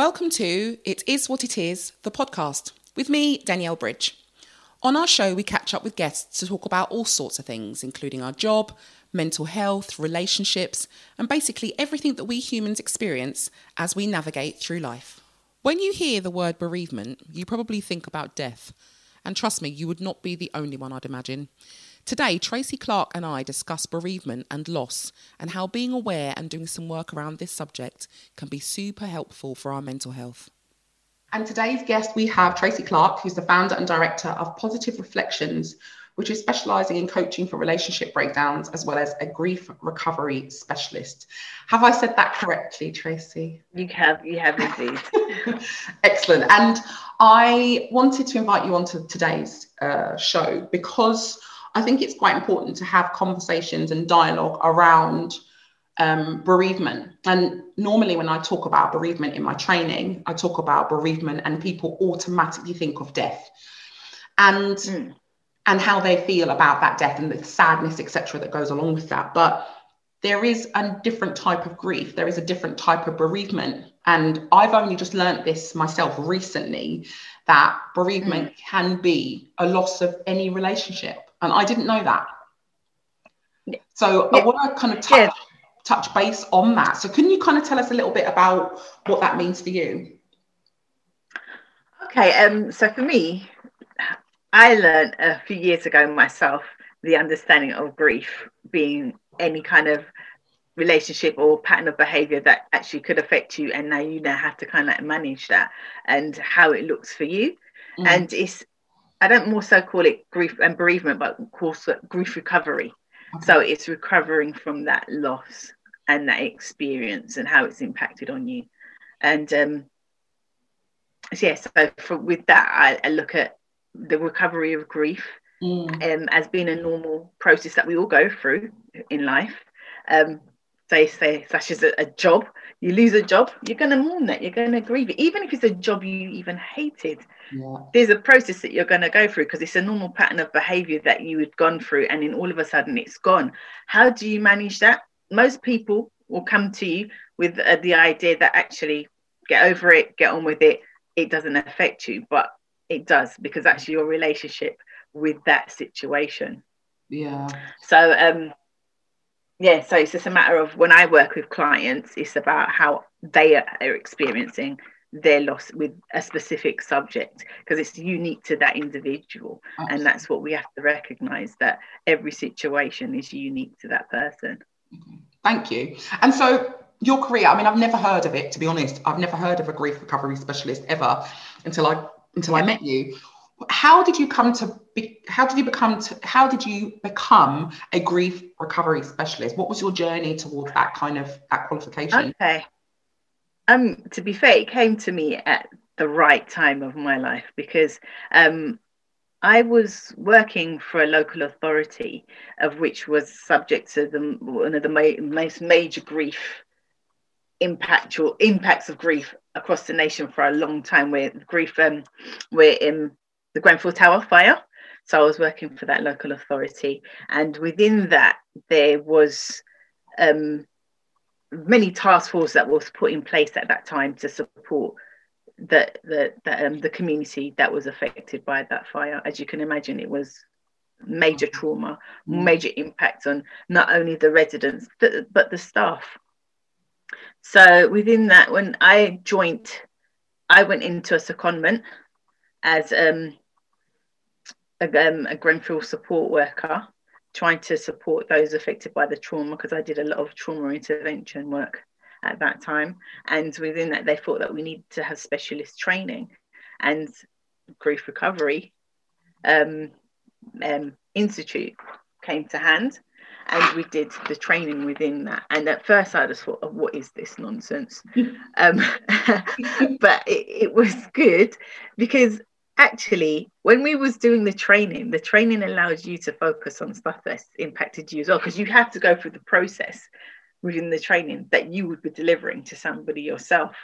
Welcome to It Is What It Is, the podcast, with me, Danielle Bridge. On our show, we catch up with guests to talk about all sorts of things, including our job, mental health, relationships, and basically everything that we humans experience as we navigate through life. When you hear the word bereavement, you probably think about death. And trust me, you would not be the only one, I'd imagine. Today, Tracy Clark and I discuss bereavement and loss and how being aware and doing some work around this subject can be super helpful for our mental health. And today's guest, we have Tracy Clark, who's the founder and director of Positive Reflections, which is specializing in coaching for relationship breakdowns as well as a grief recovery specialist. Have I said that correctly, Tracy? You have, you have indeed. Excellent. And I wanted to invite you onto today's uh, show because I think it's quite important to have conversations and dialogue around um, bereavement. And normally, when I talk about bereavement in my training, I talk about bereavement, and people automatically think of death and mm. and how they feel about that death and the sadness, etc., that goes along with that. But there is a different type of grief. There is a different type of bereavement, and I've only just learned this myself recently that bereavement mm. can be a loss of any relationship and I didn't know that. So yeah. I want to kind of touch, yeah. touch base on that. So can you kind of tell us a little bit about what that means for you? Okay, um, so for me, I learned a few years ago myself the understanding of grief being any kind of relationship or pattern of behavior that actually could affect you and now you now have to kind of manage that and how it looks for you mm. and it's I don't more so call it grief and bereavement, but call it grief recovery. Okay. So it's recovering from that loss and that experience and how it's impacted on you. And um, so yeah, so for, with that, I, I, look at the recovery of grief mm. um, as being a normal process that we all go through in life. Um, say, say, such as a, a job, you lose a job, you're going to mourn that, you're going to grieve it, even if it's a job you even hated. Yeah. there's a process that you're going to go through because it's a normal pattern of behavior that you had gone through and then all of a sudden it's gone. How do you manage that? Most people will come to you with uh, the idea that actually get over it get on with it it doesn't affect you but it does because that's your relationship with that situation. Yeah. So um yeah so it's just a matter of when i work with clients it's about how they are experiencing their loss with a specific subject because it's unique to that individual. Absolutely. and that's what we have to recognize that every situation is unique to that person. Mm-hmm. Thank you. And so your career i mean i've never heard of it to be honest. I've never heard of a grief recovery specialist ever until i until i met you how did you come to be how did you become to, how did you become a grief recovery specialist? What was your journey towards that kind of that qualification? Okay. Um, to be fair, it came to me at the right time of my life because um, I was working for a local authority, of which was subject to the, one of the ma- most major grief impactual impacts of grief across the nation for a long time. Where grief, um, we're in the Grenfell Tower fire. So I was working for that local authority, and within that there was um, many task force that was put in place at that time to support the the the, um, the community that was affected by that fire. As you can imagine, it was major trauma, mm. major impact on not only the residents but, but the staff. So within that, when I joined, I went into a secondment as um, um, a Grenfell support worker trying to support those affected by the trauma because I did a lot of trauma intervention work at that time. And within that, they thought that we need to have specialist training and grief recovery um, um, institute came to hand. And we did the training within that. And at first i just thought oh, what is this nonsense? Um, but it, it was good because actually when we was doing the training the training allows you to focus on stuff that's impacted you as well because you have to go through the process within the training that you would be delivering to somebody yourself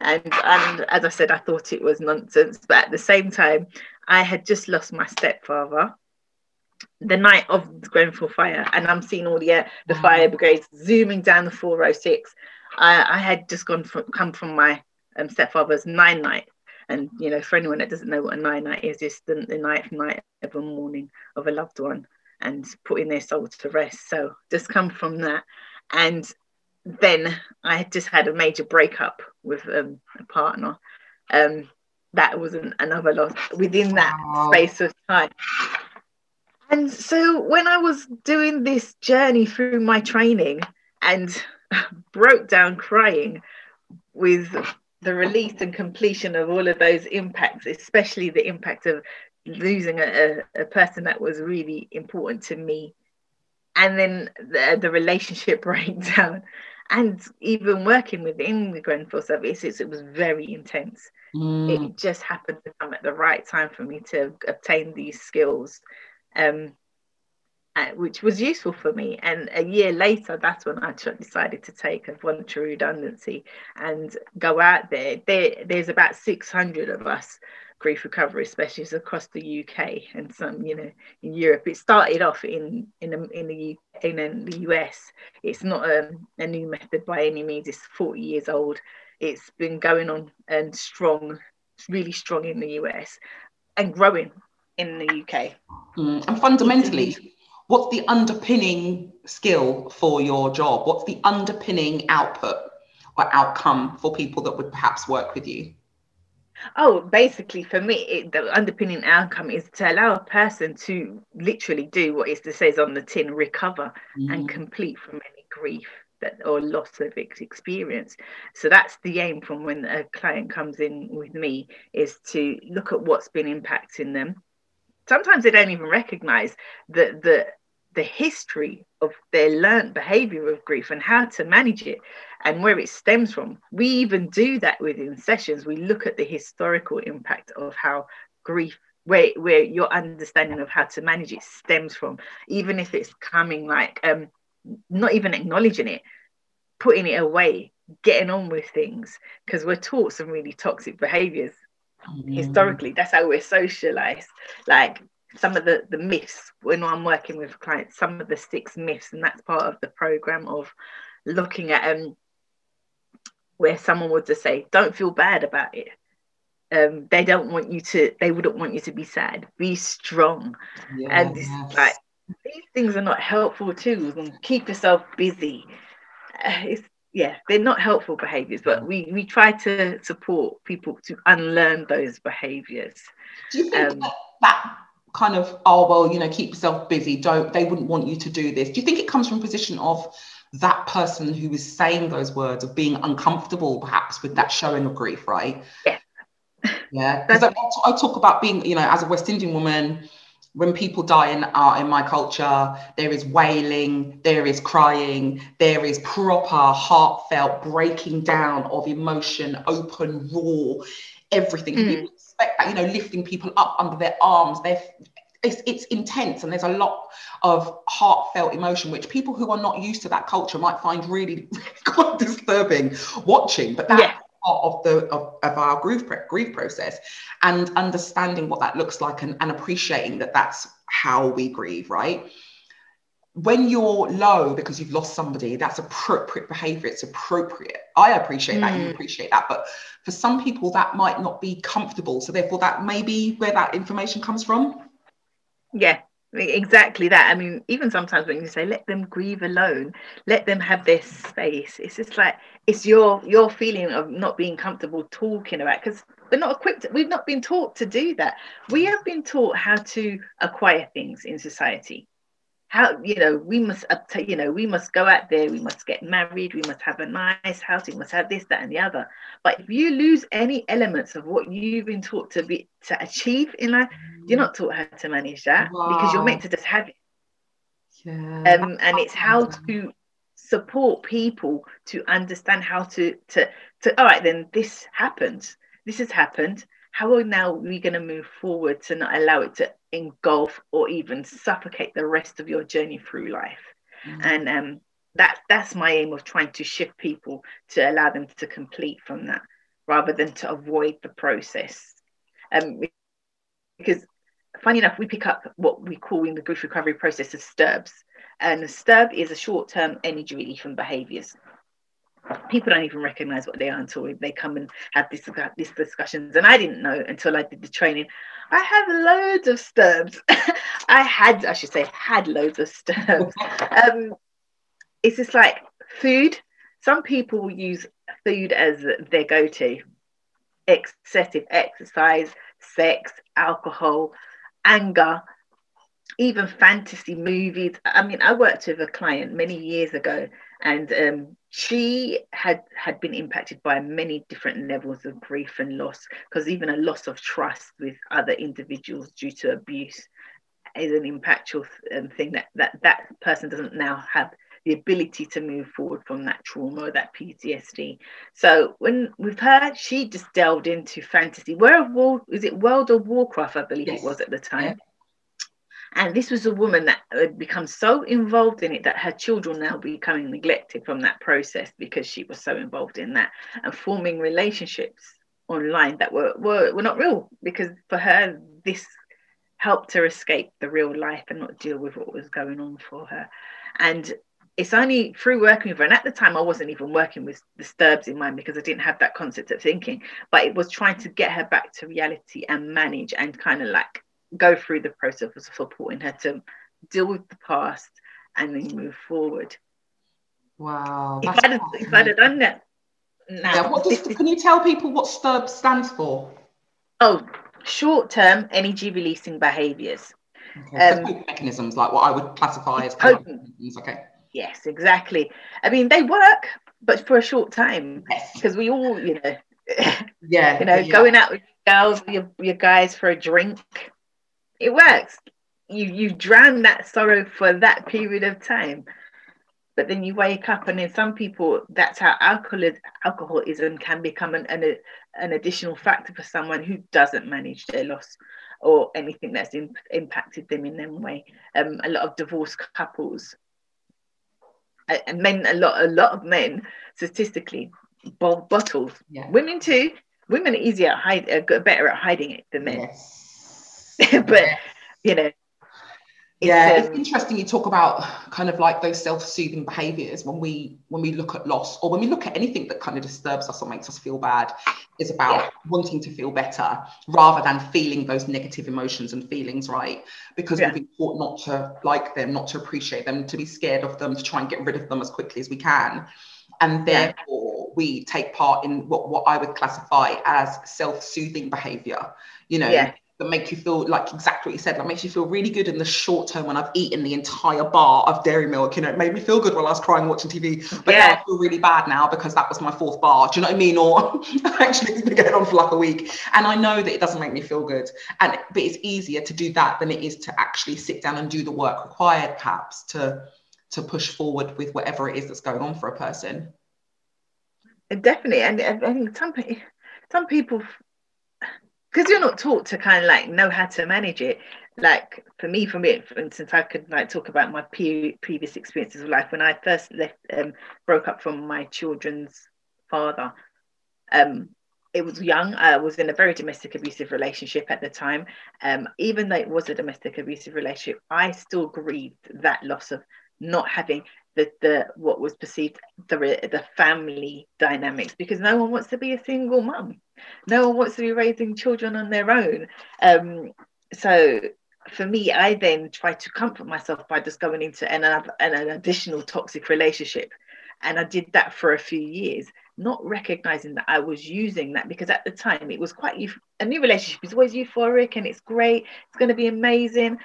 and and as i said i thought it was nonsense but at the same time i had just lost my stepfather the night of the Grenfell fire, and I'm seeing all the the fire brigades zooming down the 406. I, I had just gone from come from my um, stepfather's nine night. And you know, for anyone that doesn't know what a nine night is, it's the, the ninth night of a mourning of a loved one and putting their soul to rest. So just come from that. And then I just had a major breakup with um, a partner. Um, that was an, another loss within that wow. space of time. And so when I was doing this journey through my training and broke down crying with the release and completion of all of those impacts, especially the impact of losing a, a person that was really important to me. And then the, the relationship breakdown and even working within the Grenfell services, it was very intense. Mm. It just happened to come at the right time for me to obtain these skills, um, uh, which was useful for me. And a year later, that's when I decided to take a voluntary redundancy and go out there. there there's about 600 of us grief recovery specialists across the UK and some, you know, in Europe. It started off in in in the in the US. It's not a, a new method by any means. It's 40 years old. It's been going on and strong, really strong in the US and growing in the UK. Mm. And fundamentally, what's the underpinning skill for your job? What's the underpinning output or outcome for people that would perhaps work with you? Oh, basically, for me, it, the underpinning outcome is to allow a person to literally do what it says on the tin, recover mm. and complete from any grief that or loss of experience. So that's the aim from when a client comes in with me is to look at what's been impacting them. Sometimes they don't even recognize that the the history of their learned behavior of grief and how to manage it and where it stems from. We even do that within sessions. We look at the historical impact of how grief, where, where your understanding of how to manage it stems from, even if it's coming like um, not even acknowledging it, putting it away, getting on with things, because we're taught some really toxic behaviors mm. historically. That's how we're socialized. Like some of the the myths when I'm working with clients, some of the six myths, and that's part of the program of looking at um where someone would just say, "Don't feel bad about it." Um, they don't want you to. They wouldn't want you to be sad. Be strong, yes. and this, like these things are not helpful tools. And keep yourself busy. Uh, it's yeah, they're not helpful behaviors, but we we try to support people to unlearn those behaviors. Do you think um, that, that kind of oh well you know keep yourself busy. Don't they wouldn't want you to do this. Do you think it comes from a position of that person who is saying those words of being uncomfortable perhaps with that showing of grief right? Yeah. Yeah. Because I, I, talk about being you know as a west indian woman when people die in uh, in my culture there is wailing there is crying there is proper heartfelt breaking down of emotion open raw everything. Mm. Expect that you know lifting people up under their arms they're it's, it's intense and there's a lot of heartfelt emotion which people who are not used to that culture might find really quite disturbing watching but that's yeah. part of the of, of our grief grief process and understanding what that looks like and, and appreciating that that's how we grieve right when you're low because you've lost somebody, that's appropriate behavior. It's appropriate. I appreciate mm. that. You mm. appreciate that. But for some people, that might not be comfortable. So therefore, that may be where that information comes from. Yeah, exactly that. I mean, even sometimes when you say let them grieve alone, let them have their space. It's just like it's your your feeling of not being comfortable talking about because we're not equipped. We've not been taught to do that. We have been taught how to acquire things in society how you know we must you know we must go out there we must get married we must have a nice house we must have this that and the other. But if you lose any elements of what you've been taught to be to achieve in life you're not taught how to manage that wow. because you're meant to just have it. Yeah. um, and it's how to support people to understand how to to to all right then this happened. This has happened how are now we going to move forward to not allow it to engulf or even suffocate the rest of your journey through life? Mm-hmm. and um, that that's my aim of trying to shift people to allow them to complete from that rather than to avoid the process. Um, because funny enough we pick up what we call in the grief recovery process as STERBs. And a STERB is a short-term energy relief and behaviors people don't even recognize what they are until they come and have this, these discussions. And I didn't know until I did the training. I have loads of STERBs. I had, I should say, had loads of STERBs. um, it's just like food. Some people will use food as their go-to. Excessive exercise, sex, alcohol, anger, even fantasy movies. I mean, I worked with a client many years ago, and um, she had had been impacted by many different levels of grief and loss because even a loss of trust with other individuals due to abuse is an impactful um, thing that, that that person doesn't now have the ability to move forward from that trauma or that PTSD. So when with her, she just delved into fantasy. Where war is it World of Warcraft, I believe yes. it was at the time. And this was a woman that had become so involved in it that her children now becoming neglected from that process because she was so involved in that and forming relationships online that were, were, were not real because for her, this helped her escape the real life and not deal with what was going on for her. And it's only through working with her, and at the time I wasn't even working with the STERBs in mind because I didn't have that concept of thinking, but it was trying to get her back to reality and manage and kind of like go through the process of supporting her to deal with the past and then move forward. Wow. If I'd, if I'd have done that now. Yeah, what does, can you tell people what STERB stands for? Oh, short term energy releasing behaviors. Okay. Um, so mechanisms, like what I would classify as mechanisms. Okay. Yes, exactly. I mean, they work, but for a short time. Because yes. we all, you know, yeah, you know, yeah. going out with girls, your, your guys for a drink, it works. You you drown that sorrow for that period of time, but then you wake up, and in some people that's how alcohol alcoholism can become an, an an additional factor for someone who doesn't manage their loss or anything that's in, impacted them in them way. Um, a lot of divorced couples and men a lot a lot of men statistically bottles yeah. women too women are easier at hide uh, better at hiding it than men yes. but you know yeah it's, um, it's interesting you talk about kind of like those self-soothing behaviors when we when we look at loss or when we look at anything that kind of disturbs us or makes us feel bad is about yeah. wanting to feel better rather than feeling those negative emotions and feelings right because yeah. we've been taught not to like them not to appreciate them to be scared of them to try and get rid of them as quickly as we can and therefore yeah. we take part in what, what i would classify as self-soothing behavior you know yeah that make you feel like exactly what you said, that makes you feel really good in the short term when I've eaten the entire bar of dairy milk. You know, it made me feel good while I was crying watching TV. But yeah. I feel really bad now because that was my fourth bar. Do you know what I mean? Or actually it's been going on for like a week. And I know that it doesn't make me feel good. And but it's easier to do that than it is to actually sit down and do the work required, perhaps, to to push forward with whatever it is that's going on for a person. Definitely. And I think some some people because you're not taught to kind of like know how to manage it. Like for me for me for instance i could like talk about my pre- previous experiences of life. When i first left um, broke up from my children's father um it was young. I was in a very domestic abusive relationship at the time. Um even though it was a domestic abusive relationship i still grieved that loss of not having the, the what was perceived the the family dynamics because no one wants to be a single mum. No one wants to be raising children on their own. Um, so for me i then tried to comfort myself by just going into an, an, an additional toxic relationship. And i did that for a few years not recognizing that i was using that because at the time it was quite a new relationship is always euphoric and it's great it's going to be amazing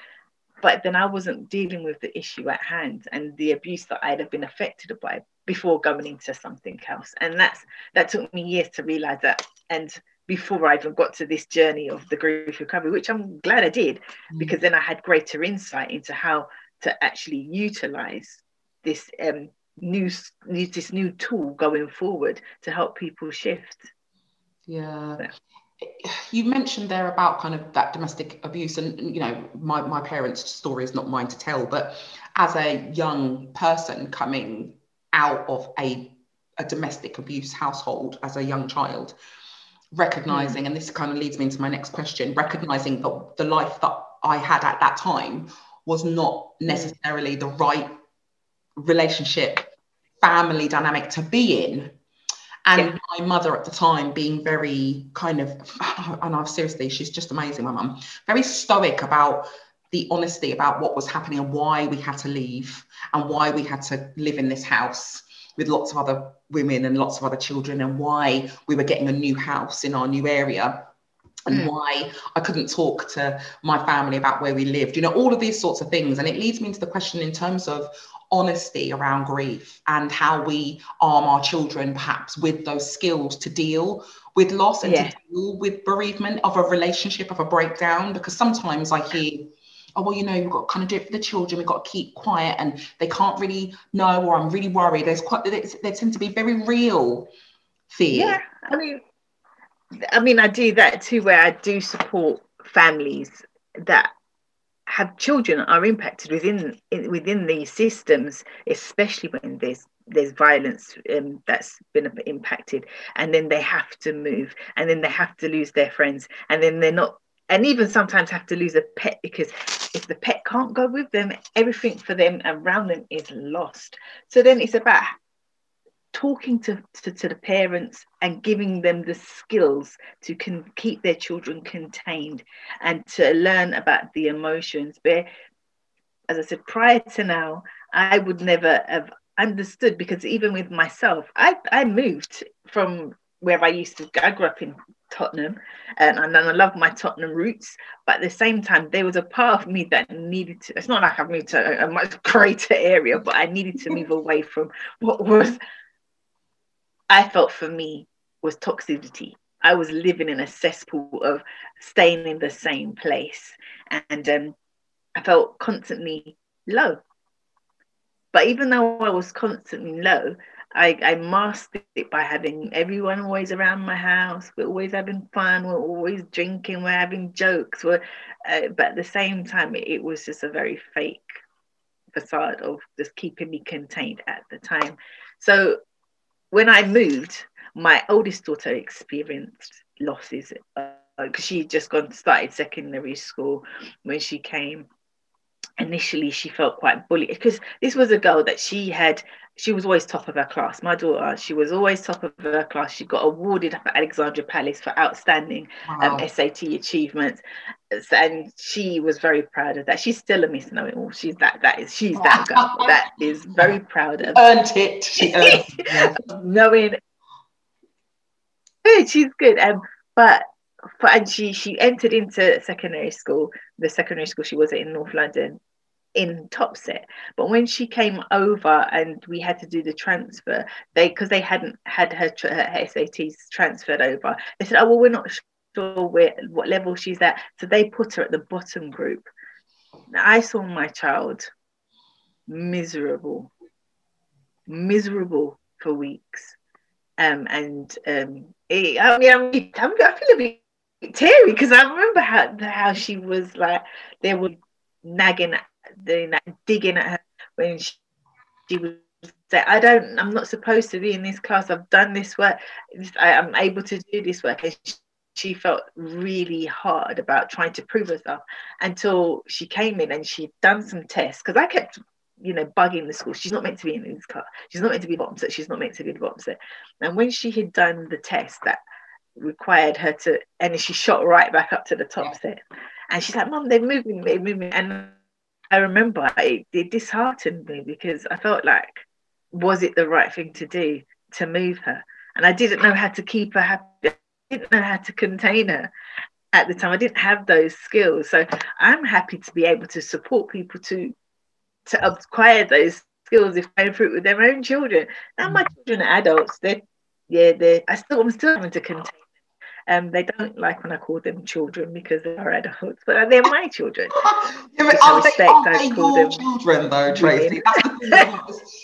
but then I wasn't dealing with the issue at hand and the abuse that I'd have been affected by before going into something else. And that's that took me years to realize that. And before I even got to this journey of the grief recovery, which I'm glad I did, mm. because then I had greater insight into how to actually utilize this um, new, this new tool going forward to help people shift. Yeah. So you mentioned there about kind of that domestic abuse and you know my, my parents story is not mine to tell but as a young person coming out of a, a domestic abuse household as a young child recognizing mm. and this kind of leads me into my next question recognizing that the life that i had at that time was not necessarily the right relationship family dynamic to be in. And yeah. my mother at the time being very kind of, and I've seriously, she's just amazing, my mum, very stoic about the honesty about what was happening and why we had to leave and why we had to live in this house with lots of other women and lots of other children and why we were getting a new house in our new area and mm. why I couldn't talk to my family about where we lived, you know, all of these sorts of things. And it leads me into the question in terms of honesty around grief and how we arm our children perhaps with those skills to deal with loss and yeah. to deal with bereavement of a relationship, of a breakdown. Because sometimes I hear, oh, well, you know, we've got to kind of do it for the children, we've got to keep quiet and they can't really know, or I'm really worried. There's quite, there tend to be very real fear. Yeah, I mean, I mean, I do that too, where I do support families that have children are impacted within within these systems, especially when there's there's violence um, that's been impacted, and then they have to move, and then they have to lose their friends, and then they're not, and even sometimes have to lose a pet because if the pet can't go with them, everything for them around them is lost. So then it's about talking to, to, to, the parents and giving them the skills to can keep their children contained and to learn about the emotions. But as I said, prior to now, I would never have understood because even with myself, I, I moved from where I used to, I grew up in Tottenham and, and I love my Tottenham roots. But at the same time, there was a part of me that needed to, it's not like I've moved to a, a much greater area, but I needed to move away from what was I felt for me was toxicity. I was living in a cesspool of staying in the same place. And um, I felt constantly low. But even though I was constantly low, I, I masked it by having everyone always around my house. We're always having fun. We're always drinking. We're having jokes. We're, uh, but at the same time, it, it was just a very fake facade of just keeping me contained at the time. So when I moved, my oldest daughter experienced losses because uh, she just gone started secondary school when she came. Initially, she felt quite bullied because this was a girl that she had. She was always top of her class. My daughter, she was always top of her class. She got awarded at Alexandra Palace for outstanding um, wow. um, SAT achievements, and she was very proud of that. She's still a Miss Knowing All. She's that. That is. She's that girl. that is very proud of. Earned it. She earned it. knowing good. She's good. Um, but for, and she she entered into secondary school. The secondary school she was at in North London, in Topset. But when she came over and we had to do the transfer, they because they hadn't had her, her SATs transferred over, they said, "Oh well, we're not sure where what level she's at." So they put her at the bottom group. I saw my child miserable, miserable for weeks. Um, and um, it, I mean, I'm, I'm, I feel a bit teary because I remember how how she was like they were nagging, doing that, digging at her when she, she was say, I don't, I'm not supposed to be in this class. I've done this work. I, am able to do this work. And she, she felt really hard about trying to prove herself until she came in and she'd done some tests. Because I kept you know, bugging the school. She's not meant to be in this class. She's not meant to be bottom set. She's not meant to be the bottom set. And when she had done the test that required her to, and she shot right back up to the top set. And she's like, Mom, they're moving, they're moving. And I remember it, it disheartened me because I felt like, was it the right thing to do to move her? And I didn't know how to keep her happy. I didn't know how to contain her at the time. I didn't have those skills. So I'm happy to be able to support people to to acquire those skills if going through it with their own children. Now my mm. children are adults. They're yeah, they I still I'm still having to contain. Um, they don't like when I call them children because they are adults, but they're my children. yeah, are they, are they your children though, Tracy?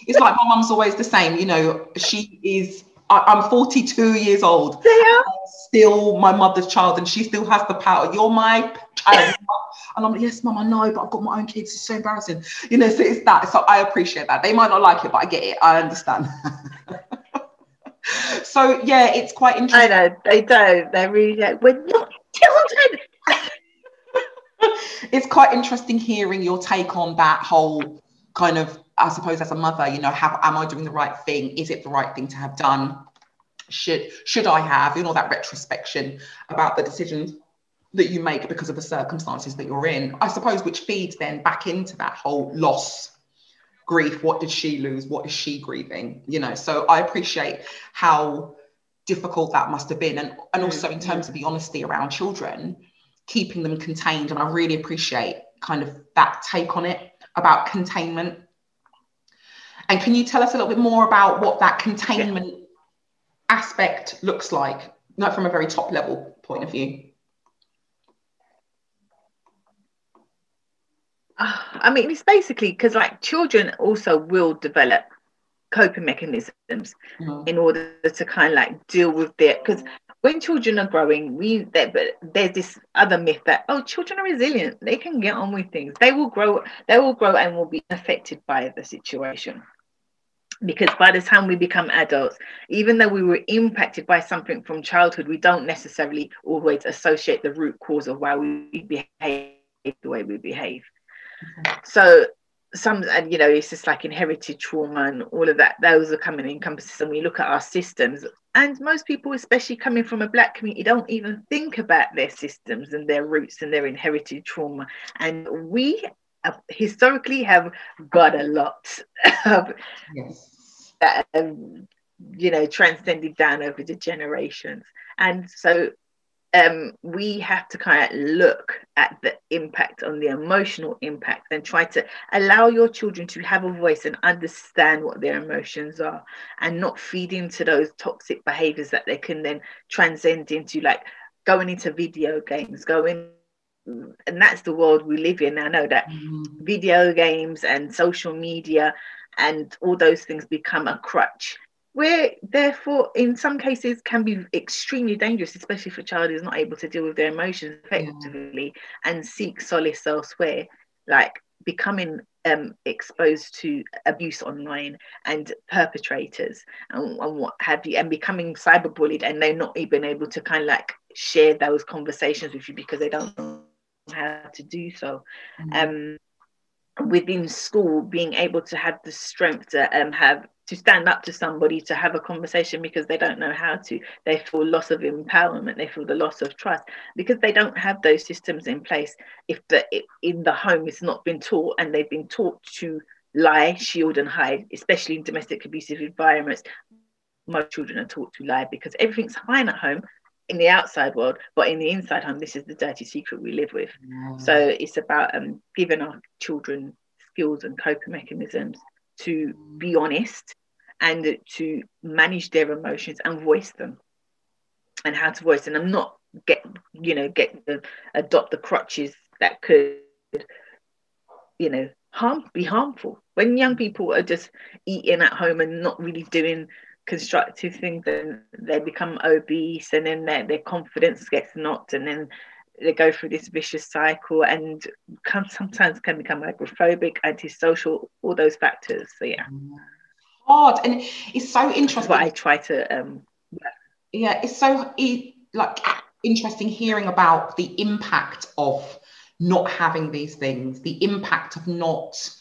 it's like my mum's always the same. You know, she is I, am 42 years old. They are. Still my mother's child, and she still has the power. You're my child. and I'm like, yes, mum, I know, but I've got my own kids. It's so embarrassing. You know, so it's that. So I appreciate that. They might not like it, but I get it. I understand. so yeah, it's quite interesting. I know they don't. They're really like, we're not children. it's quite interesting hearing your take on that whole kind of I suppose as a mother, you know, have am I doing the right thing? Is it the right thing to have done? Should should I have, you know, that retrospection about the decisions that you make because of the circumstances that you're in, I suppose, which feeds then back into that whole loss, grief. What did she lose? What is she grieving? You know, so I appreciate how difficult that must have been. And, and also in terms of the honesty around children, keeping them contained. And I really appreciate kind of that take on it about containment. And can you tell us a little bit more about what that containment yeah. aspect looks like, not from a very top level point of view? I mean, it's basically because like children also will develop coping mechanisms mm-hmm. in order to kind of like deal with their because when children are growing, we but there's this other myth that oh, children are resilient; they can get on with things. They will grow. They will grow and will be affected by the situation. Because by the time we become adults, even though we were impacted by something from childhood, we don't necessarily always associate the root cause of why we behave the way we behave. So some and you know it's just like inherited trauma and all of that those are coming in encompasses and we look at our systems and most people especially coming from a black community don't even think about their systems and their roots and their inherited trauma and we historically have got a lot of yes. that um, you know transcended down over the generations and so um, we have to kind of look at the impact on the emotional impact and try to allow your children to have a voice and understand what their emotions are and not feed into those toxic behaviors that they can then transcend into like going into video games going and that's the world we live in i know that mm-hmm. video games and social media and all those things become a crutch where therefore in some cases can be extremely dangerous especially if a child is not able to deal with their emotions effectively yeah. and seek solace elsewhere like becoming um, exposed to abuse online and perpetrators and, and, what have you and becoming cyberbullied and they're not even able to kind of like share those conversations with you because they don't know how to do so mm-hmm. um, within school being able to have the strength to um, have to stand up to somebody to have a conversation because they don't know how to. They feel loss of empowerment. They feel the loss of trust because they don't have those systems in place if the in the home it's not been taught and they've been taught to lie shield and hide especially in domestic abusive environments. Most children are taught to lie because everything's fine at home in the outside world but in the inside home this is the dirty secret we live with. Mm. so it's about um, giving our children skills and coping mechanisms to be honest and to manage their emotions and voice them and how to voice and i'm not get you know get the adopt the crutches that could you know harm be harmful. When young people are just eating at home and not really doing constructive things then they become obese and then their, their confidence gets knocked and then they go through this vicious cycle and come, sometimes can become agoraphobic antisocial all those factors. So yeah mm-hmm. Hard and it's so interesting what i try to um yeah it's so like interesting hearing about the impact of not having these things the impact of not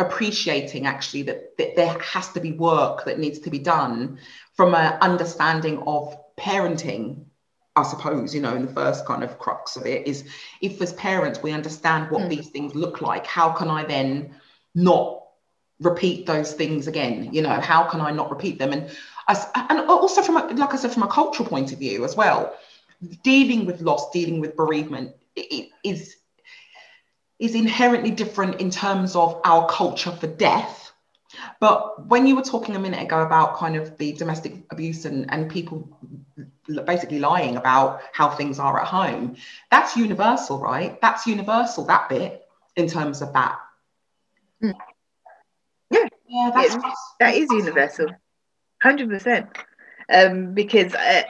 appreciating actually that, that there has to be work that needs to be done from an understanding of parenting I suppose, you know, in the first kind of crux of it is if as parents we understand what mm. these things look like, how can I then not repeat those things again you know how can i not repeat them? And I, and also from a, like i said from a cultural point of view as well dealing with loss dealing with bereavement is is inherently different in terms of our culture for death. But when you were talking a minute ago about kind of the domestic abuse and, and people basically lying about how things are at home that's universal right? That's universal that bit in terms of that. Mm. Yeah, that's, that is universal, hundred percent. Um, because uh,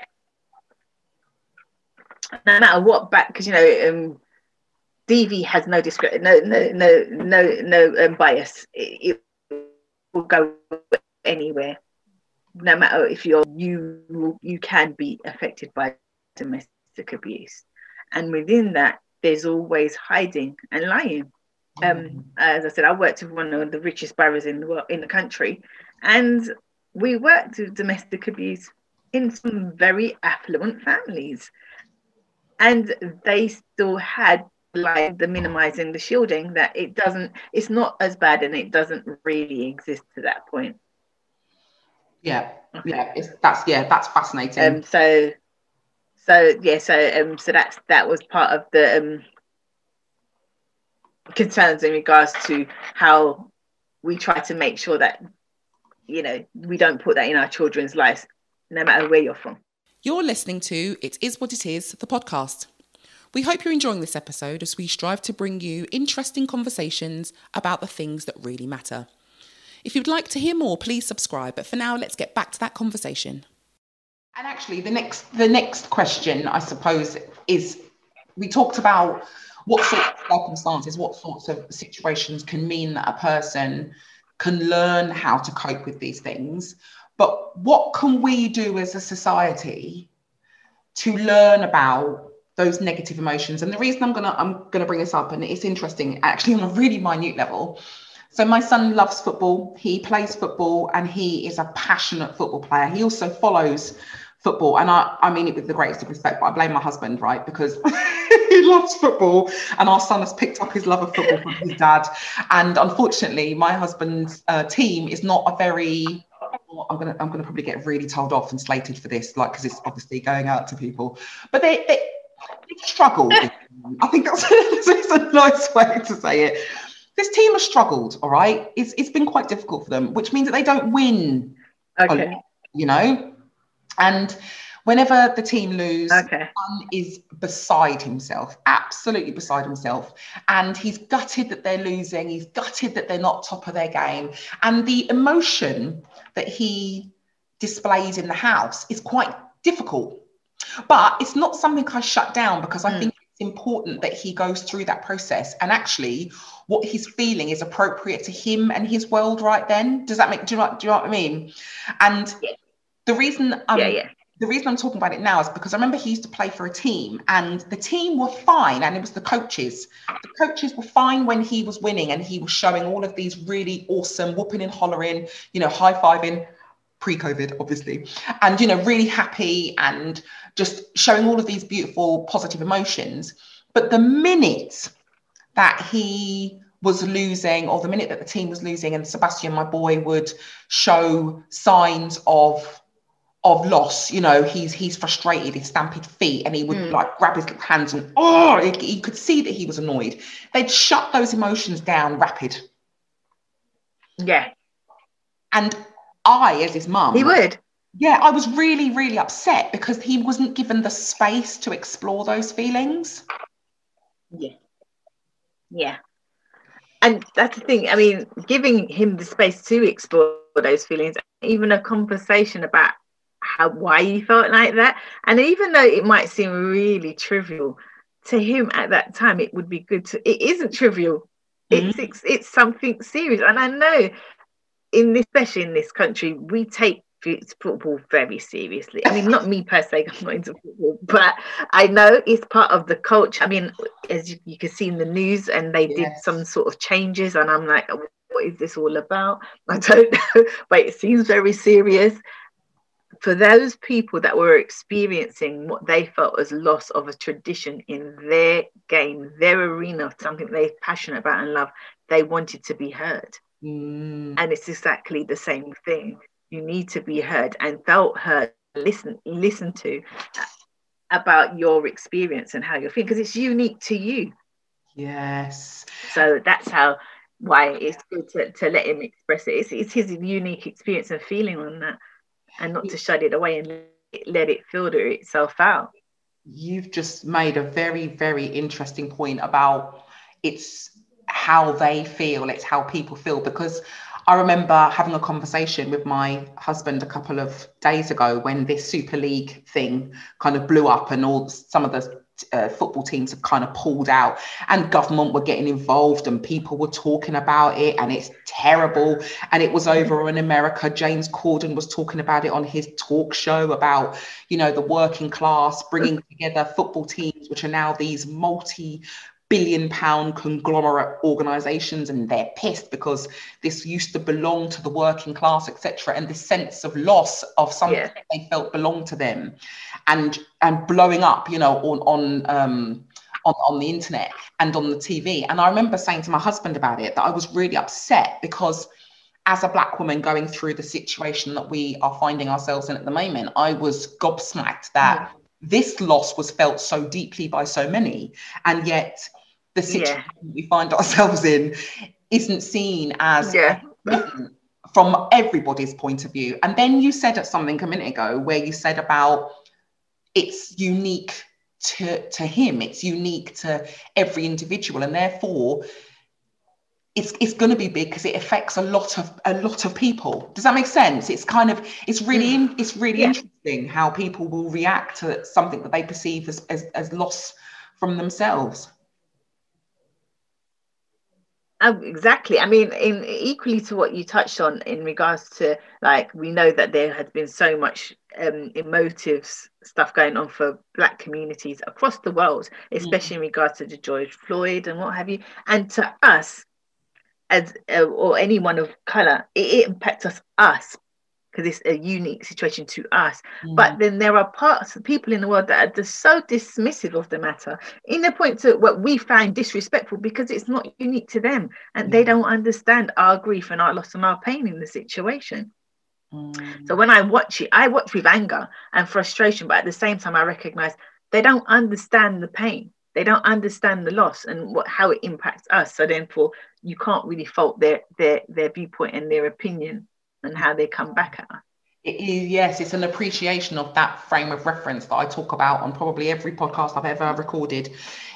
no matter what back, because you know, um, DV has no discretion, no, no, no, no, no um, bias. It, it will go anywhere, no matter if you're you you can be affected by domestic abuse, and within that, there's always hiding and lying Um, as I said, I worked with one of the richest boroughs in the world, in the country, and we worked with domestic abuse in some very affluent families, and they still had like the minimizing the shielding that it doesn't it's not as bad and it doesn't really exist to that point. Yeah okay. yeah it's that's yeah that's fascinating. Um so so yeah so um so that's that was part of the um concerns in regards to how we try to make sure that you know we don't put that in our children's lives no matter where you're from you're listening to it is what it is the podcast we hope you're enjoying this episode as we strive to bring you interesting conversations about the things that really matter. If you'd like to hear more, please subscribe. But for now, let's get back to that conversation. And actually, the next the next question, I suppose, is we talked about what sorts of circumstances, what sorts of situations can mean that a person can learn how to cope with these things. But what can we do as a society to learn about those negative emotions. And the reason I'm gonna I'm gonna bring this up, and it's interesting actually on a really minute level. So my son loves football. He plays football, and he is a passionate football player. He also follows football, and I I mean it with the greatest of respect, but I blame my husband, right? Because he loves football, and our son has picked up his love of football from his dad. And unfortunately, my husband's uh, team is not a very I'm gonna I'm gonna probably get really told off and slated for this, like because it's obviously going out to people. But they, they struggled. I think that's, that's a nice way to say it. This team has struggled, all right? It's, it's been quite difficult for them, which means that they don't win. Okay. Lot, you know? And whenever the team lose, okay. Son is beside himself, absolutely beside himself. And he's gutted that they're losing. He's gutted that they're not top of their game. And the emotion that he displays in the house is quite difficult but it's not something I shut down because I mm. think it's important that he goes through that process and actually what he's feeling is appropriate to him and his world right then. Does that make do you know, do you know what I mean? And yeah. The reason I'm yeah, yeah. the reason I'm talking about it now is because I remember he used to play for a team and the team were fine and it was the coaches. The coaches were fine when he was winning and he was showing all of these really awesome whooping and hollering, you know, high-fiving pre-COVID, obviously, and you know, really happy and just showing all of these beautiful positive emotions. But the minute that he was losing, or the minute that the team was losing, and Sebastian, my boy, would show signs of of loss, you know, he's he's frustrated, he's stamping feet, and he would mm. like grab his hands and oh, you could see that he was annoyed. They'd shut those emotions down rapid. Yeah. And I, as his mum, he would yeah, I was really, really upset because he wasn't given the space to explore those feelings. Yeah. Yeah. And that's the thing. I mean, giving him the space to explore those feelings, even a conversation about how why he felt like that. And even though it might seem really trivial, to him at that time, it would be good to it isn't trivial. Mm-hmm. It's, it's it's something serious. And I know in this, especially in this country, we take football very seriously. I mean, not me per se, I'm not into football, but I know it's part of the culture. I mean, as you, you can see in the news, and they yes. did some sort of changes, and I'm like, what is this all about? I don't know, but it seems very serious. For those people that were experiencing what they felt as loss of a tradition in their game, their arena, something they're passionate about and love, they wanted to be heard. Mm. And it's exactly the same thing. You need to be heard and felt heard listen listen to about your experience and how you're feeling because it's unique to you. Yes. So that's how why it's good to, to let him express it. It's, it's his unique experience and feeling on that and not to shut it away and let it filter itself out. You've just made a very very interesting point about it's how they feel it's how people feel because I remember having a conversation with my husband a couple of days ago when this Super League thing kind of blew up and all some of the uh, football teams have kind of pulled out and government were getting involved and people were talking about it and it's terrible. And it was over in america. James corden was talking about it on his talk show about you know the working class bringing together football teams which are now these multi billion pound conglomerate organizations and they're pissed because this used to belong to the working class etc and this sense of loss of something yeah. they felt belonged to them and and blowing up you know on on um on, on the internet and on the tv and i remember saying to my husband about it that i was really upset because as a black woman going through the situation that we are finding ourselves in at the moment i was gobsmacked that mm this loss was felt so deeply by so many and yet the situation yeah. we find ourselves in isn't seen as yeah. from everybody's point of view and then you said at something a minute ago where you said about it's unique to, to him it's unique to every individual and therefore it's, it's going to be big because it affects a lot of a lot of people. Does that make sense? It's kind of it's really mm. it's really yeah. interesting how people will react to something that they perceive as, as, as loss from themselves. Um, exactly. I mean, in equally to what you touched on in regards to like we know that there has been so much um, emotive stuff going on for Black communities across the world, mm. especially mm. in regards to the George Floyd and what have you. And to us, as uh, or anyone of color it, it impacts us us because it's a unique situation to us mm. but then there are parts of people in the world that are just so dismissive of the matter in the point to what we find disrespectful because it's not unique to them and mm. they don't understand our grief and our loss and our pain in the situation mm. so when i watch it i watch with anger and frustration but at the same time i recognize they don't understand the pain they don't understand the loss and what how it impacts us. So therefore you can't really fault their their their viewpoint and their opinion and how they come back at us. It is yes it's an appreciation of that frame of reference that i talk about on probably every podcast i've ever recorded.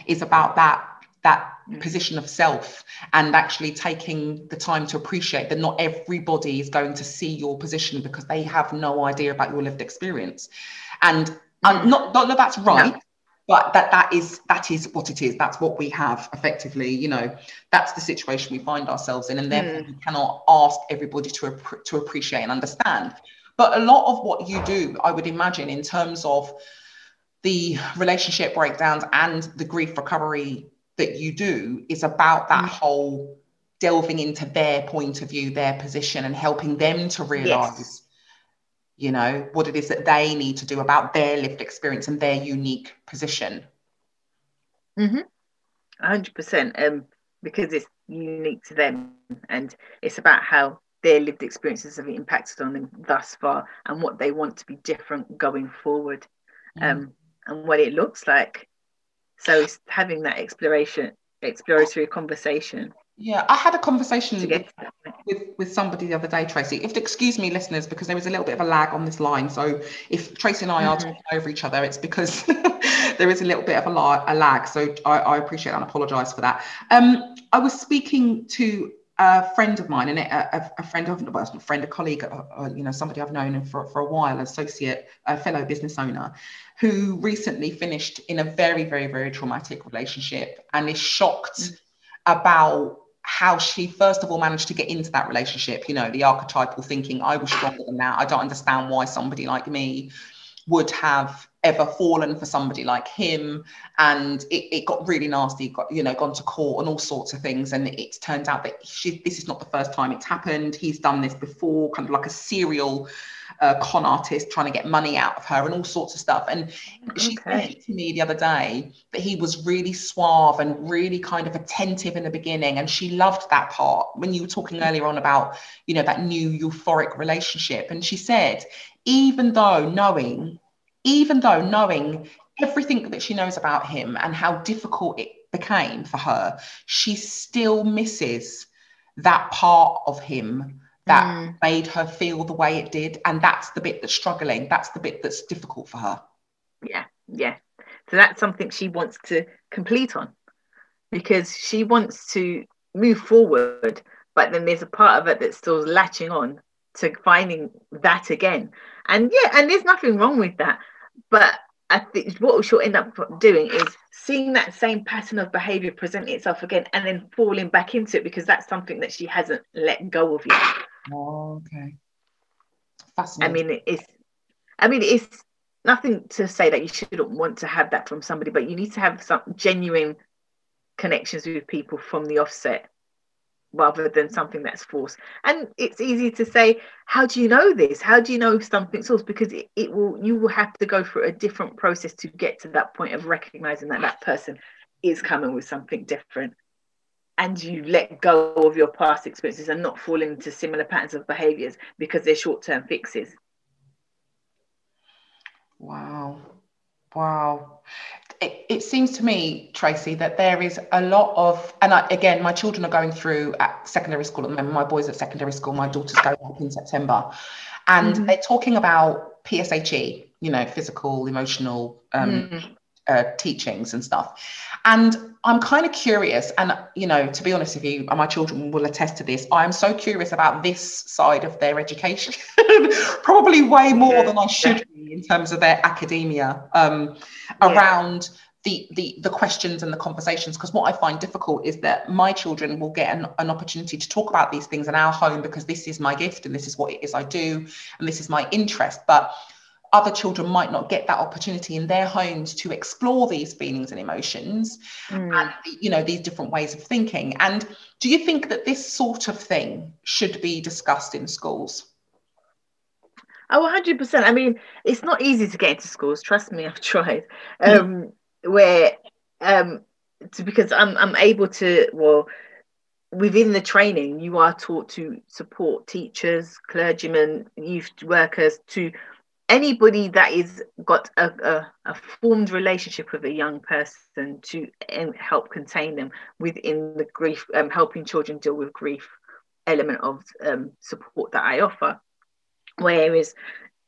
Is about that that mm. position of self and actually taking the time to appreciate that not everybody is going to see your position because they have no idea about your lived experience. And um, not, not that that's right no but that that is that is what it is that's what we have effectively you know that's the situation we find ourselves in and therefore mm. we cannot ask everybody to to appreciate and understand but a lot of what you do i would imagine in terms of the relationship breakdowns and the grief recovery that you do is about that mm. whole delving into their point of view their position and helping them to realize yes you know what it is that they need to do about their lived experience and their unique position mm-hmm. 100% um, because it's unique to them and it's about how their lived experiences have impacted on them thus far and what they want to be different going forward mm. um, and what it looks like so it's having that exploration exploratory conversation yeah, I had a conversation with, with, with somebody the other day, Tracy. If excuse me, listeners, because there was a little bit of a lag on this line. So if Tracy and I mm-hmm. are talking over each other, it's because there is a little bit of a, la- a lag. So I, I, appreciate and apologise for that. Um, I was speaking to a friend of mine, and a, a, friend of well, a friend, a colleague, uh, uh, you know, somebody I've known for, for a while, associate, a fellow business owner, who recently finished in a very, very, very traumatic relationship and is shocked mm. about how she first of all managed to get into that relationship you know the archetypal thinking i was stronger than that. I don't understand why somebody like me would have ever fallen for somebody like him. And it, it got really nasty got you know gone to court and all sorts of things. And it, turns out that she, this is not the first time it's happened. He's done this before kind of like a serial uh, con artist trying to get money out of her and all sorts of stuff. And okay. she said to me the other day that he was really suave and really kind of attentive in the beginning. And she loved that part when you were talking earlier on about, you know, that new euphoric relationship. And she said, even though knowing, even though knowing everything that she knows about him and how difficult it became for her, she still misses that part of him that mm. made her feel the way it did. And that's the bit that's struggling. That's the bit that's difficult for her. Yeah, yeah. So that's something she wants to complete on because she wants to move forward, but then there's a part of it that's still latching on to finding that again. And yeah, and there's nothing wrong with that. But I think what she'll end up doing is seeing that same pattern of behavior present itself again and then falling back into it because that's something that she hasn't let go of yet. Oh, okay. Fascinating. I mean, it's, I mean, it's nothing to say that you shouldn't want to have that from somebody, but you need to have some genuine connections with people from the offset rather than something that's forced. And it's easy to say, how do you know this? How do you know something's forced? Because it, it will you will have to go through a different process to get to that point of recognizing that that person is coming with something different. And you let go of your past experiences and not fall into similar patterns of behaviors because they're short-term fixes. Wow. Wow. It, it, seems to me, Tracy, that there is a lot of, and I, again, my children are going through at secondary school at the moment. My boys at secondary school, my daughter's going up in September, and mm-hmm. they're talking about PSHE, you know, physical, emotional um, mm-hmm. Uh, teachings and stuff. And I'm kind of curious, and you know, to be honest with you, my children will attest to this. I'm so curious about this side of their education, probably way more than I should be in terms of their academia um, yeah. around the, the the questions and the conversations. Because what I find difficult is that my children will get an, an opportunity to talk about these things in our home because this is my gift and this is what it is I do and this is my interest, but other children might not get that opportunity in their homes to explore these feelings and emotions mm. and you know these different ways of thinking and do you think that this sort of thing should be discussed in schools oh 100% i mean it's not easy to get into schools trust me i've tried mm. um mm. where um to, because i'm i'm able to well within the training you are taught to support teachers clergymen youth workers to anybody that is got a, a, a, formed relationship with a young person to um, help contain them within the grief um, helping children deal with grief element of um, support that i offer. Whereas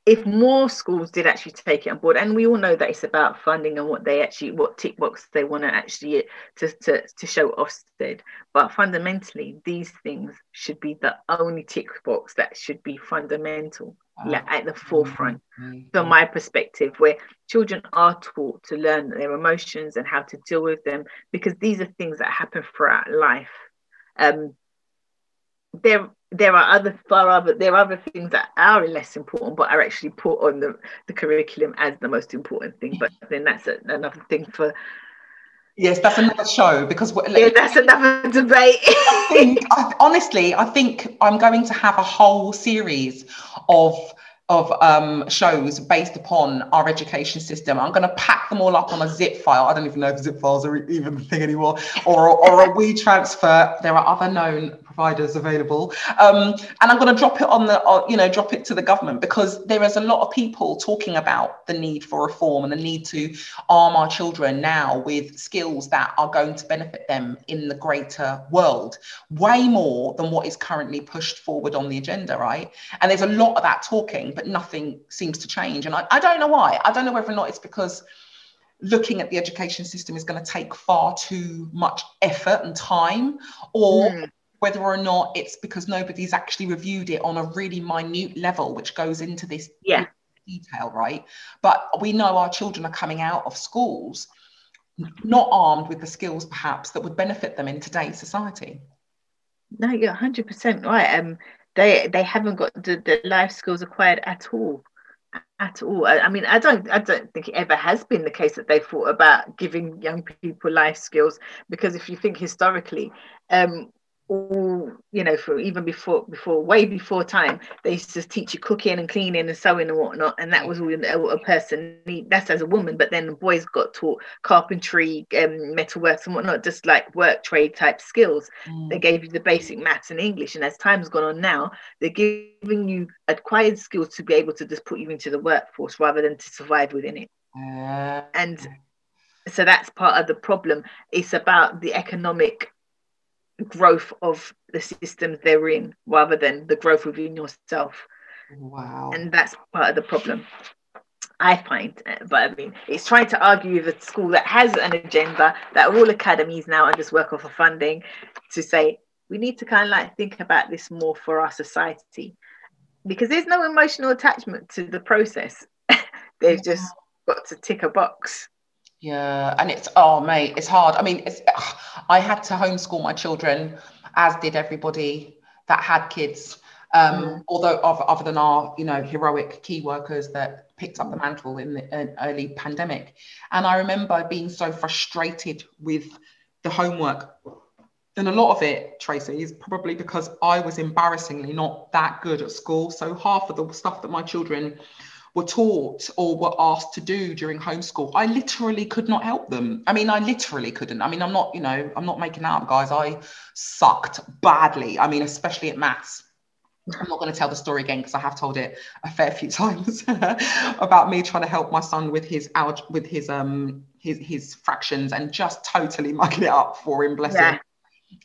if more schools did actually take it on board and we all know that it's about funding and what they actually what tick box they want to actually to, to, to show Ofsted. But fundamentally these things should be the only tick box that should be fundamental like at the forefront. Mm-hmm. from my perspective where children are taught to learn their emotions and how to deal with them because these are things that happen throughout life. Um there there are other far other there are other things that are less important but are actually put on the, the curriculum as the most important thing but then that's a, another thing for Yes, that's another show because yeah, that's another debate. I think, I, honestly, I think I'm going to have a whole series of of um, shows based upon our education system. I'm going to pack them all up on a zip file. I don't even know if zip files are even a thing anymore, or, or a WeTransfer. There are other known providers available, um, and I'm going to drop it on the, uh, you know, drop it to the government because there is a lot of people talking about the need for reform and the need to arm our children now with skills that are going to benefit them in the greater world, way more than what is currently pushed forward on the agenda, right? And there's a lot of that talking but nothing seems to change. And I, I don't know why. I don't know whether or not it's because looking at the education system is going to take far too much effort and time, or mm. Whether or not it's because nobody's actually reviewed it on a really minute level, which goes into this yeah. detail, right? But we know our children are coming out of schools not armed with the skills perhaps that would benefit them in today's society. No, you're 100% right. Um, they they haven't got the, the life skills acquired at all at all I, I mean i don't i don't think it ever has been the case that they thought about giving young people life skills because if you think historically um all you know for even before before way before time they used to teach you cooking and cleaning and sewing and whatnot and that was all a, person need that's as a woman but then the boys got taught carpentry um, metalworks and whatnot just like work trade type skills. Mm. they gave you the basic maths and english and as time's gone on now they're giving you acquired skills to be able to just put you into the workforce rather than to survive within it. And so that's part of the problem. It's about the economic growth of the systems they're in rather than the growth within yourself. Wow. And that's part of the problem. I find, but I mean, it's trying to argue with a school that has an agenda that all academies now are just work off of funding to say we need to kind of like think about this more for our society because there's no emotional attachment to the process. They've just got to tick a box. Yeah, and it's oh mate, it's hard. I mean, it's I had to homeschool my children, as did everybody that had kids. Um, mm. Although, other than our, you know, heroic key workers that picked up the mantle in the early pandemic, and I remember being so frustrated with the homework. And a lot of it, Tracy, is probably because I was embarrassingly not that good at school. So half of the stuff that my children were taught or were asked to do during homeschool, I literally could not help them. I mean, I literally couldn't. I mean, I'm not, you know, I'm not making out, guys. I sucked badly. I mean, especially at maths. I'm not going to tell the story again because I have told it a fair few times about me trying to help my son with his alg- with his um his his fractions and just totally mucking it up for him, bless yeah. him,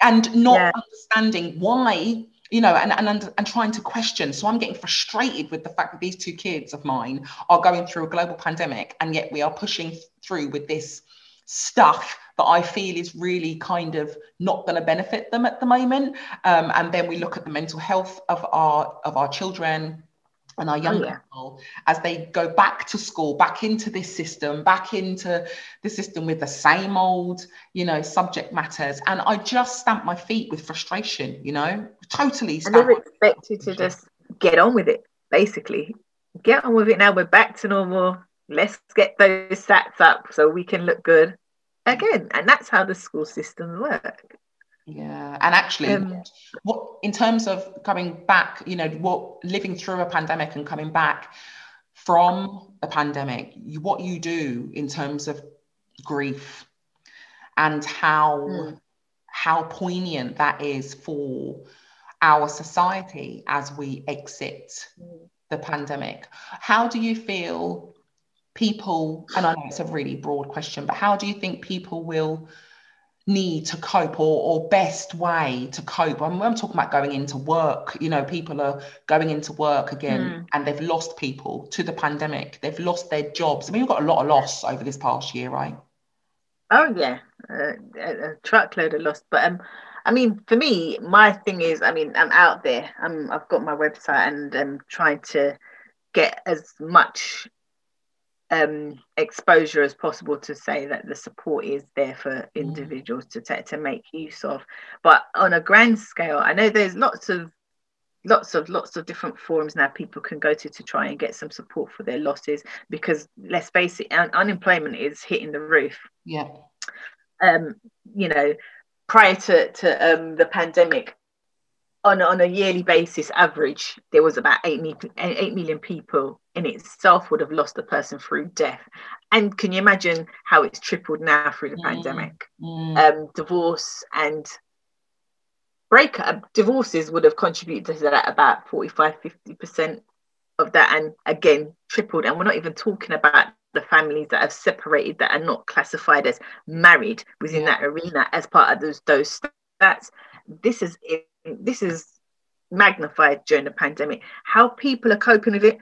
and not yeah. understanding why you know, and, and and trying to question. So I'm getting frustrated with the fact that these two kids of mine are going through a global pandemic, and yet we are pushing through with this stuff that I feel is really kind of not going to benefit them at the moment. Um, and then we look at the mental health of our of our children and our young oh, yeah. people as they go back to school, back into this system, back into the system with the same old, you know, subject matters. And I just stamp my feet with frustration, you know, totally. And they expect you to just get on with it, basically. Get on with it now. We're back to normal. Let's get those stats up so we can look good again. And that's how the school systems work. Yeah, and actually, um, what in terms of coming back, you know, what living through a pandemic and coming back from a pandemic, you, what you do in terms of grief and how mm. how poignant that is for our society as we exit mm. the pandemic. How do you feel people? And I know it's a really broad question, but how do you think people will? Need to cope or, or best way to cope. I'm, I'm talking about going into work. You know, people are going into work again mm. and they've lost people to the pandemic. They've lost their jobs. I mean, we've got a lot of loss over this past year, right? Oh yeah, uh, a, a truckload of loss. But um, I mean, for me, my thing is, I mean, I'm out there. I'm, I've got my website and I'm trying to get as much um, exposure as possible to say that the support is there for mm. individuals to take to make use of. But on a grand scale, I know there's lots of lots of lots of different forums now people can go to to try and get some support for their losses because let's face it un- unemployment is hitting the roof yeah um you know prior to to um the pandemic on, on a yearly basis average there was about 8 million, 8 million people in itself would have lost a person through death and can you imagine how it's tripled now through the mm. pandemic mm. Um, divorce and breakup divorces would have contributed to that about 45 50% of that and again tripled and we're not even talking about the families that have separated that are not classified as married within yeah. that arena as part of those those stats this is this is magnified during the pandemic. How people are coping with it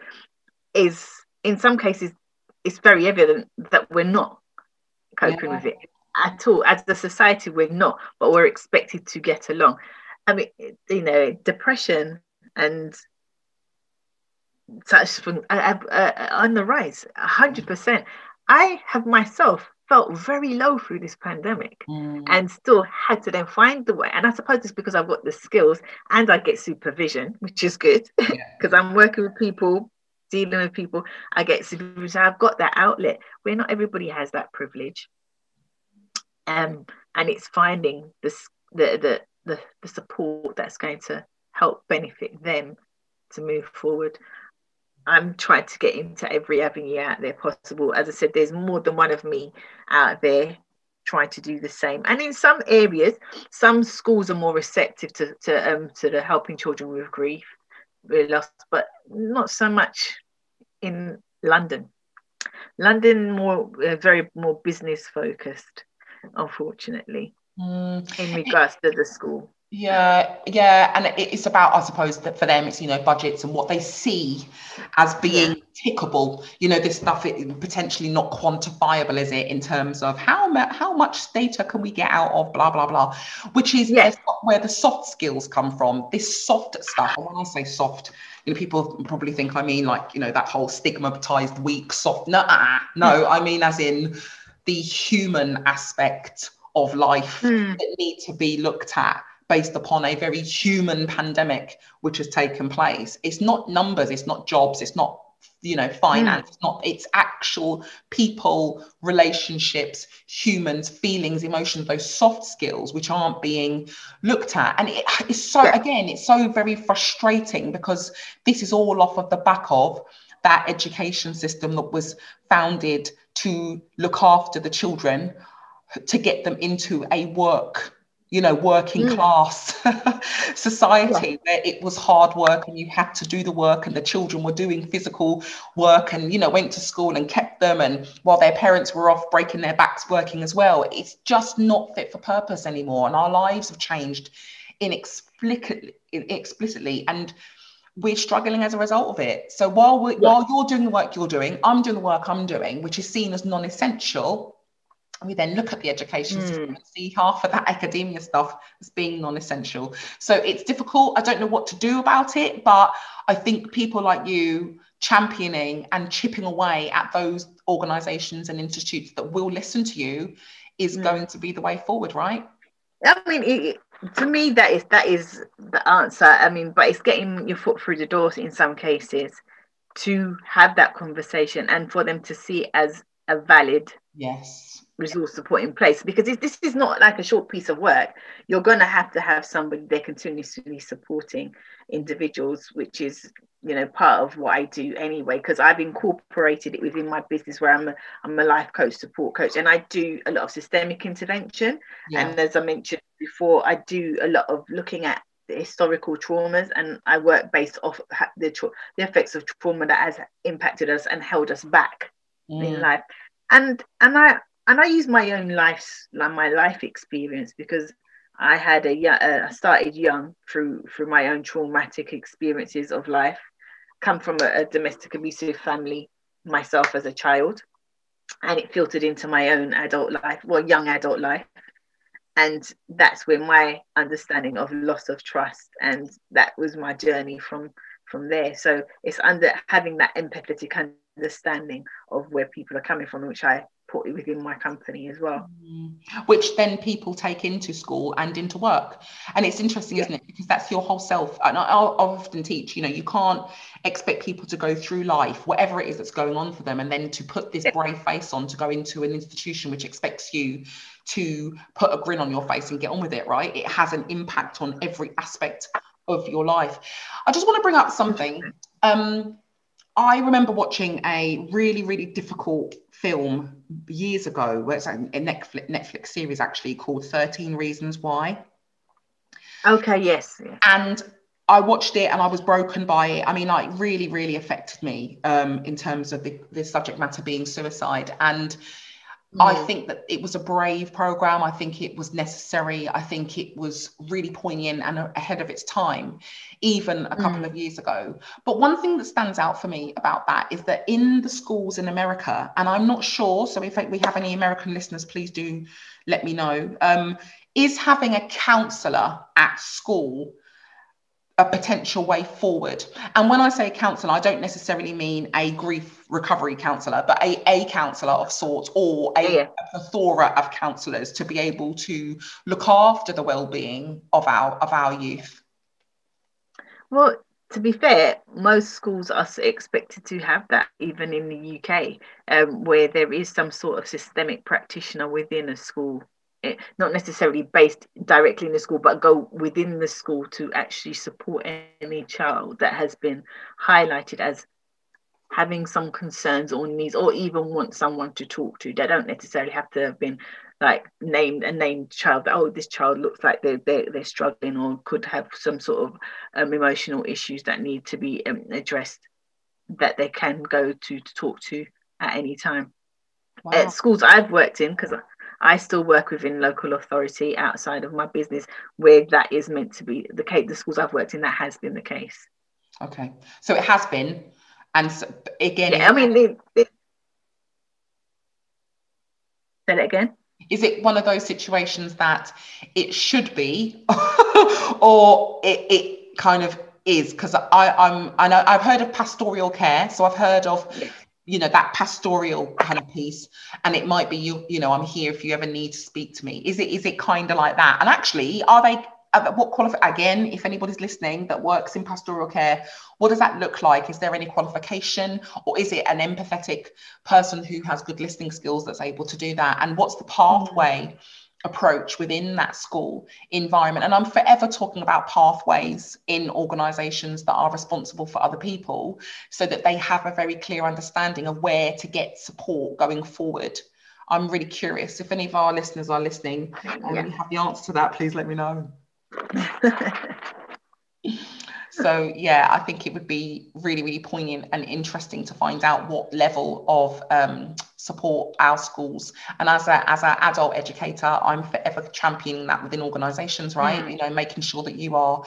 is, in some cases, it's very evident that we're not coping yeah. with it at all. As a society, we're not, but we're expected to get along. I mean, you know, depression and such from uh, uh, on the rise, hundred percent. I have myself felt very low through this pandemic mm. and still had to then find the way. And I suppose it's because I've got the skills and I get supervision, which is good because yeah. I'm working with people, dealing with people. I get supervision. I've got that outlet where not everybody has that privilege. Um, and it's finding this, the, the, the, the support that's going to help benefit them to move forward. I'm trying to get into every avenue out there possible. As I said, there's more than one of me out there trying to do the same. And in some areas, some schools are more receptive to to um to the helping children with grief, with loss, but not so much in London. London more uh, very more business focused, unfortunately, mm. in regards to the school. Yeah, yeah, and it's about, I suppose, that for them, it's you know budgets and what they see as being tickable. You know, this stuff it, potentially not quantifiable, is it, in terms of how how much data can we get out of blah blah blah, which is yes. where the soft skills come from. This soft stuff. And when I say soft, you know, people probably think I mean like you know that whole stigmatized weak soft. No, no, I mean as in the human aspect of life mm. that need to be looked at based upon a very human pandemic which has taken place. It's not numbers, it's not jobs, it's not you know finance mm. not it's actual people relationships humans feelings emotions those soft skills which aren't being looked at and it, it's so yeah. again it's so very frustrating because this is all off of the back of that education system that was founded to look after the children to get them into a work you know, working mm. class society yeah. where it was hard work and you had to do the work and the children were doing physical work and, you know, went to school and kept them. And while their parents were off breaking their backs working as well, it's just not fit for purpose anymore. And our lives have changed inexplicably, explicitly. And we're struggling as a result of it. So while we, yeah. while you're doing the work you're doing, I'm doing the work I'm doing, which is seen as non-essential we then look at the education mm. system and see half of that academia stuff as being non-essential. So it's difficult. I don't know what to do about it but i think people like you championing and chipping away at those organizations and institutes that will listen to you is mm. going to be the way forward right? I mean it, to me that is that is the answer. I mean but it's getting your foot through the door in some cases to have that conversation and for them to see it as a valid yes resource support in place because this is not like a short piece of work you're going to have to have somebody there continuously supporting individuals which is you know part of what i do anyway because i've incorporated it within my business where i'm a, I'm a life coach support coach and i do a lot of systemic intervention yeah. and as i mentioned before i do a lot of looking at the historical traumas and i work based off the, tra- the effects of trauma that has impacted us and held us back mm. in life and and i and I use my own life, like my life experience, because I had a uh, I started young through through my own traumatic experiences of life. Come from a, a domestic abusive family myself as a child, and it filtered into my own adult life, well, young adult life, and that's where my understanding of loss of trust and that was my journey from from there. So it's under having that empathetic understanding of where people are coming from, which I put within my company as well. Mm. Which then people take into school and into work. And it's interesting, yeah. isn't it? Because that's your whole self. And I, often teach, you know, you can't expect people to go through life, whatever it is that's going on for them, and then to put this yeah. brave face on to go into an institution which expects you to put a grin on your face and get on with it, right? It has an impact on every aspect of your life. I just want to bring up something. Um, I remember watching a really, really difficult film years ago, where it's a Netflix, Netflix series actually called 13 Reasons Why. Okay, yes. And I watched it and I was broken by it. I mean, like, really, really affected me um, in terms of the, the subject matter being suicide. And I think that it was a brave program. I think it was necessary. I think it was really poignant and ahead of its time, even a couple mm. of years ago. But one thing that stands out for me about that is that in the schools in America, and I'm not sure, so if we have any American listeners, please do let me know, um, is having a counselor at school a potential way forward. And when I say counsellor, I don't necessarily mean a grief recovery counsellor, but a, a counsellor of sorts or a, yeah. a plethora of counsellors to be able to look after the well-being of our of our youth. Well, to be fair, most schools are expected to have that, even in the UK, um, where there is some sort of systemic practitioner within a school not necessarily based directly in the school, but go within the school to actually support any child that has been highlighted as having some concerns or needs, or even want someone to talk to. They don't necessarily have to have been like named a named child that oh this child looks like they're, they're, they're struggling or could have some sort of um, emotional issues that need to be um, addressed that they can go to to talk to at any time wow. at schools i've worked in because I still work within local authority outside of my business where that is meant to be the case. The schools I've worked in, that has been the case. Okay. So it has been. And so, again, yeah, I mean, the, the... say it again. Is it one of those situations that it should be, or it, it kind of is? Because I I'm I know I've heard of pastoral care, so I've heard of you know that pastoral kind of piece. And it might be you you know i'm here if you ever need to speak to me. Is it is it kind of like that? And actually are they what qualify again if anybody's listening that works in pastoral care what does that look like? Is there any qualification? Or is it an empathetic person who has good listening skills that's able to do that? And what's the pathway approach within that school environment. And i'm forever talking about pathways in organizations that are responsible for other people so that they have a very clear understanding of where to get support going forward. I'm really curious. If any of our listeners are listening and yeah. you have the answer to that please let me know so yeah i think it would be really really poignant and interesting to find out what level of um, support our schools and as a as an adult educator i'm forever championing that within organizations right mm. you know making sure that you are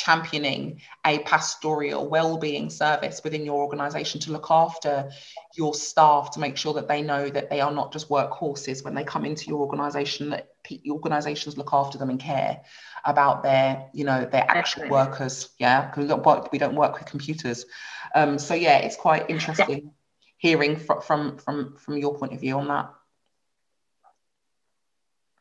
championing a pastoral well-being service within your organization to look after your staff to make sure that they know that they are not just workhorses when they come into your organization that organizations look after them and care about their you know their actual Definitely. workers yeah because we don't work we don't work with computers um so yeah it's quite interesting yeah. hearing from from from from your point of view on that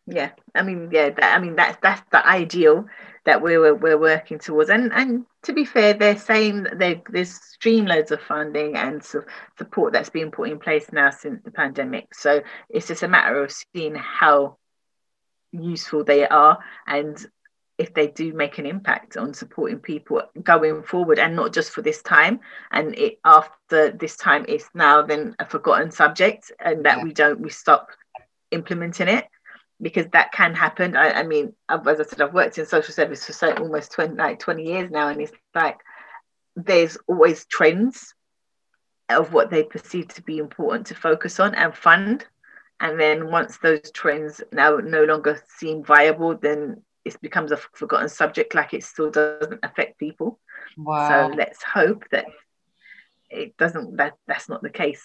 yeah i mean yeah that, i mean that's that's the ideal that we were we're working towards. And and to be fair they're saying they there's streamloads of funding and su- support that's been put in place now since the pandemic. So it's just a matter of seeing how useful they are and if they do make an impact on supporting people going forward and not just for this time. And it after this time it's now then a forgotten subject and that yeah. we don't we stop implementing it because that can happen. I, I, mean as I said I've worked in social service for so almost 20 like 20 years now and it's like there's always trends of what they perceive to be important to focus on and fund. And then once those trends now no longer seem viable then it becomes a forgotten subject like it still doesn't affect people. Wow. so let's hope that it doesn't that that's not the case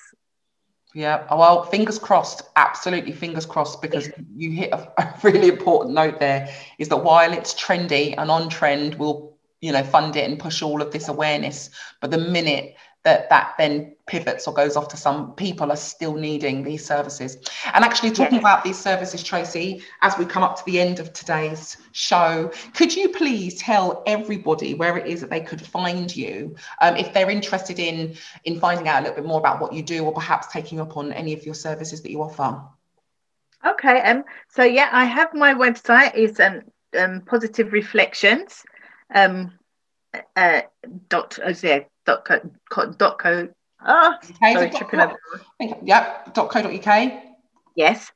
yeah oh, well fingers crossed absolutely fingers crossed because you hit a, a really important note there is that while it's trendy and on trend we'll you know fund it and push all of this awareness. But the minute that that then pivots or goes off to some people are still needing these services. And actually, talking about these services, Tracy, as we come up to the end of today's show, could you please tell everybody where it is that they could find you um, if they're interested in in finding out a little bit more about what you do, or perhaps taking up on any of your services that you offer? Okay, um, so yeah, I have my website. is um, um positive reflections. Um, uh, dot oh, yeah, dot co, dot co ah, okay, sorry, tripping over. Yep, dot co dot uk. Yes.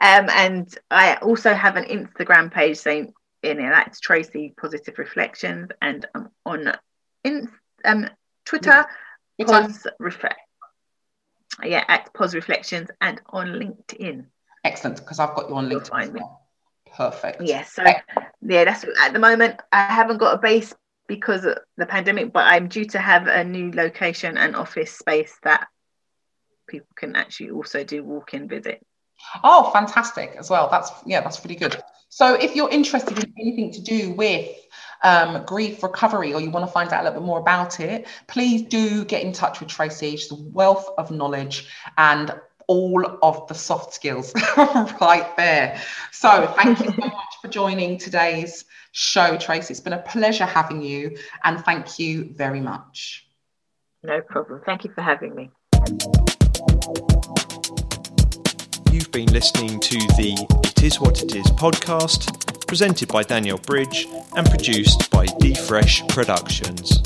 Um, and I also have an Instagram page saying in it that's Tracy Positive Reflections, and I'm on in um Twitter, yeah. Pos Reflect. Yeah, at Pos Reflections and on LinkedIn. Excellent, because I've got you on LinkedIn. Perfect. Yes. Yeah, so yeah, that's at the moment I haven't got a base because of the pandemic, but I'm due to have a new location and office space that people can actually also do walk-in visit. Oh, fantastic as well. That's yeah, that's pretty good. So if you're interested in anything to do with um, grief recovery or you want to find out a little bit more about it, please do get in touch with Tracy. She's a wealth of knowledge and all of the soft skills right there. So thank you so much for joining today's show, Trace. It's been a pleasure having you, and thank you very much. No problem. Thank you for having me. You've been listening to the It Is What It Is podcast, presented by Daniel Bridge and produced by DeFresh Productions.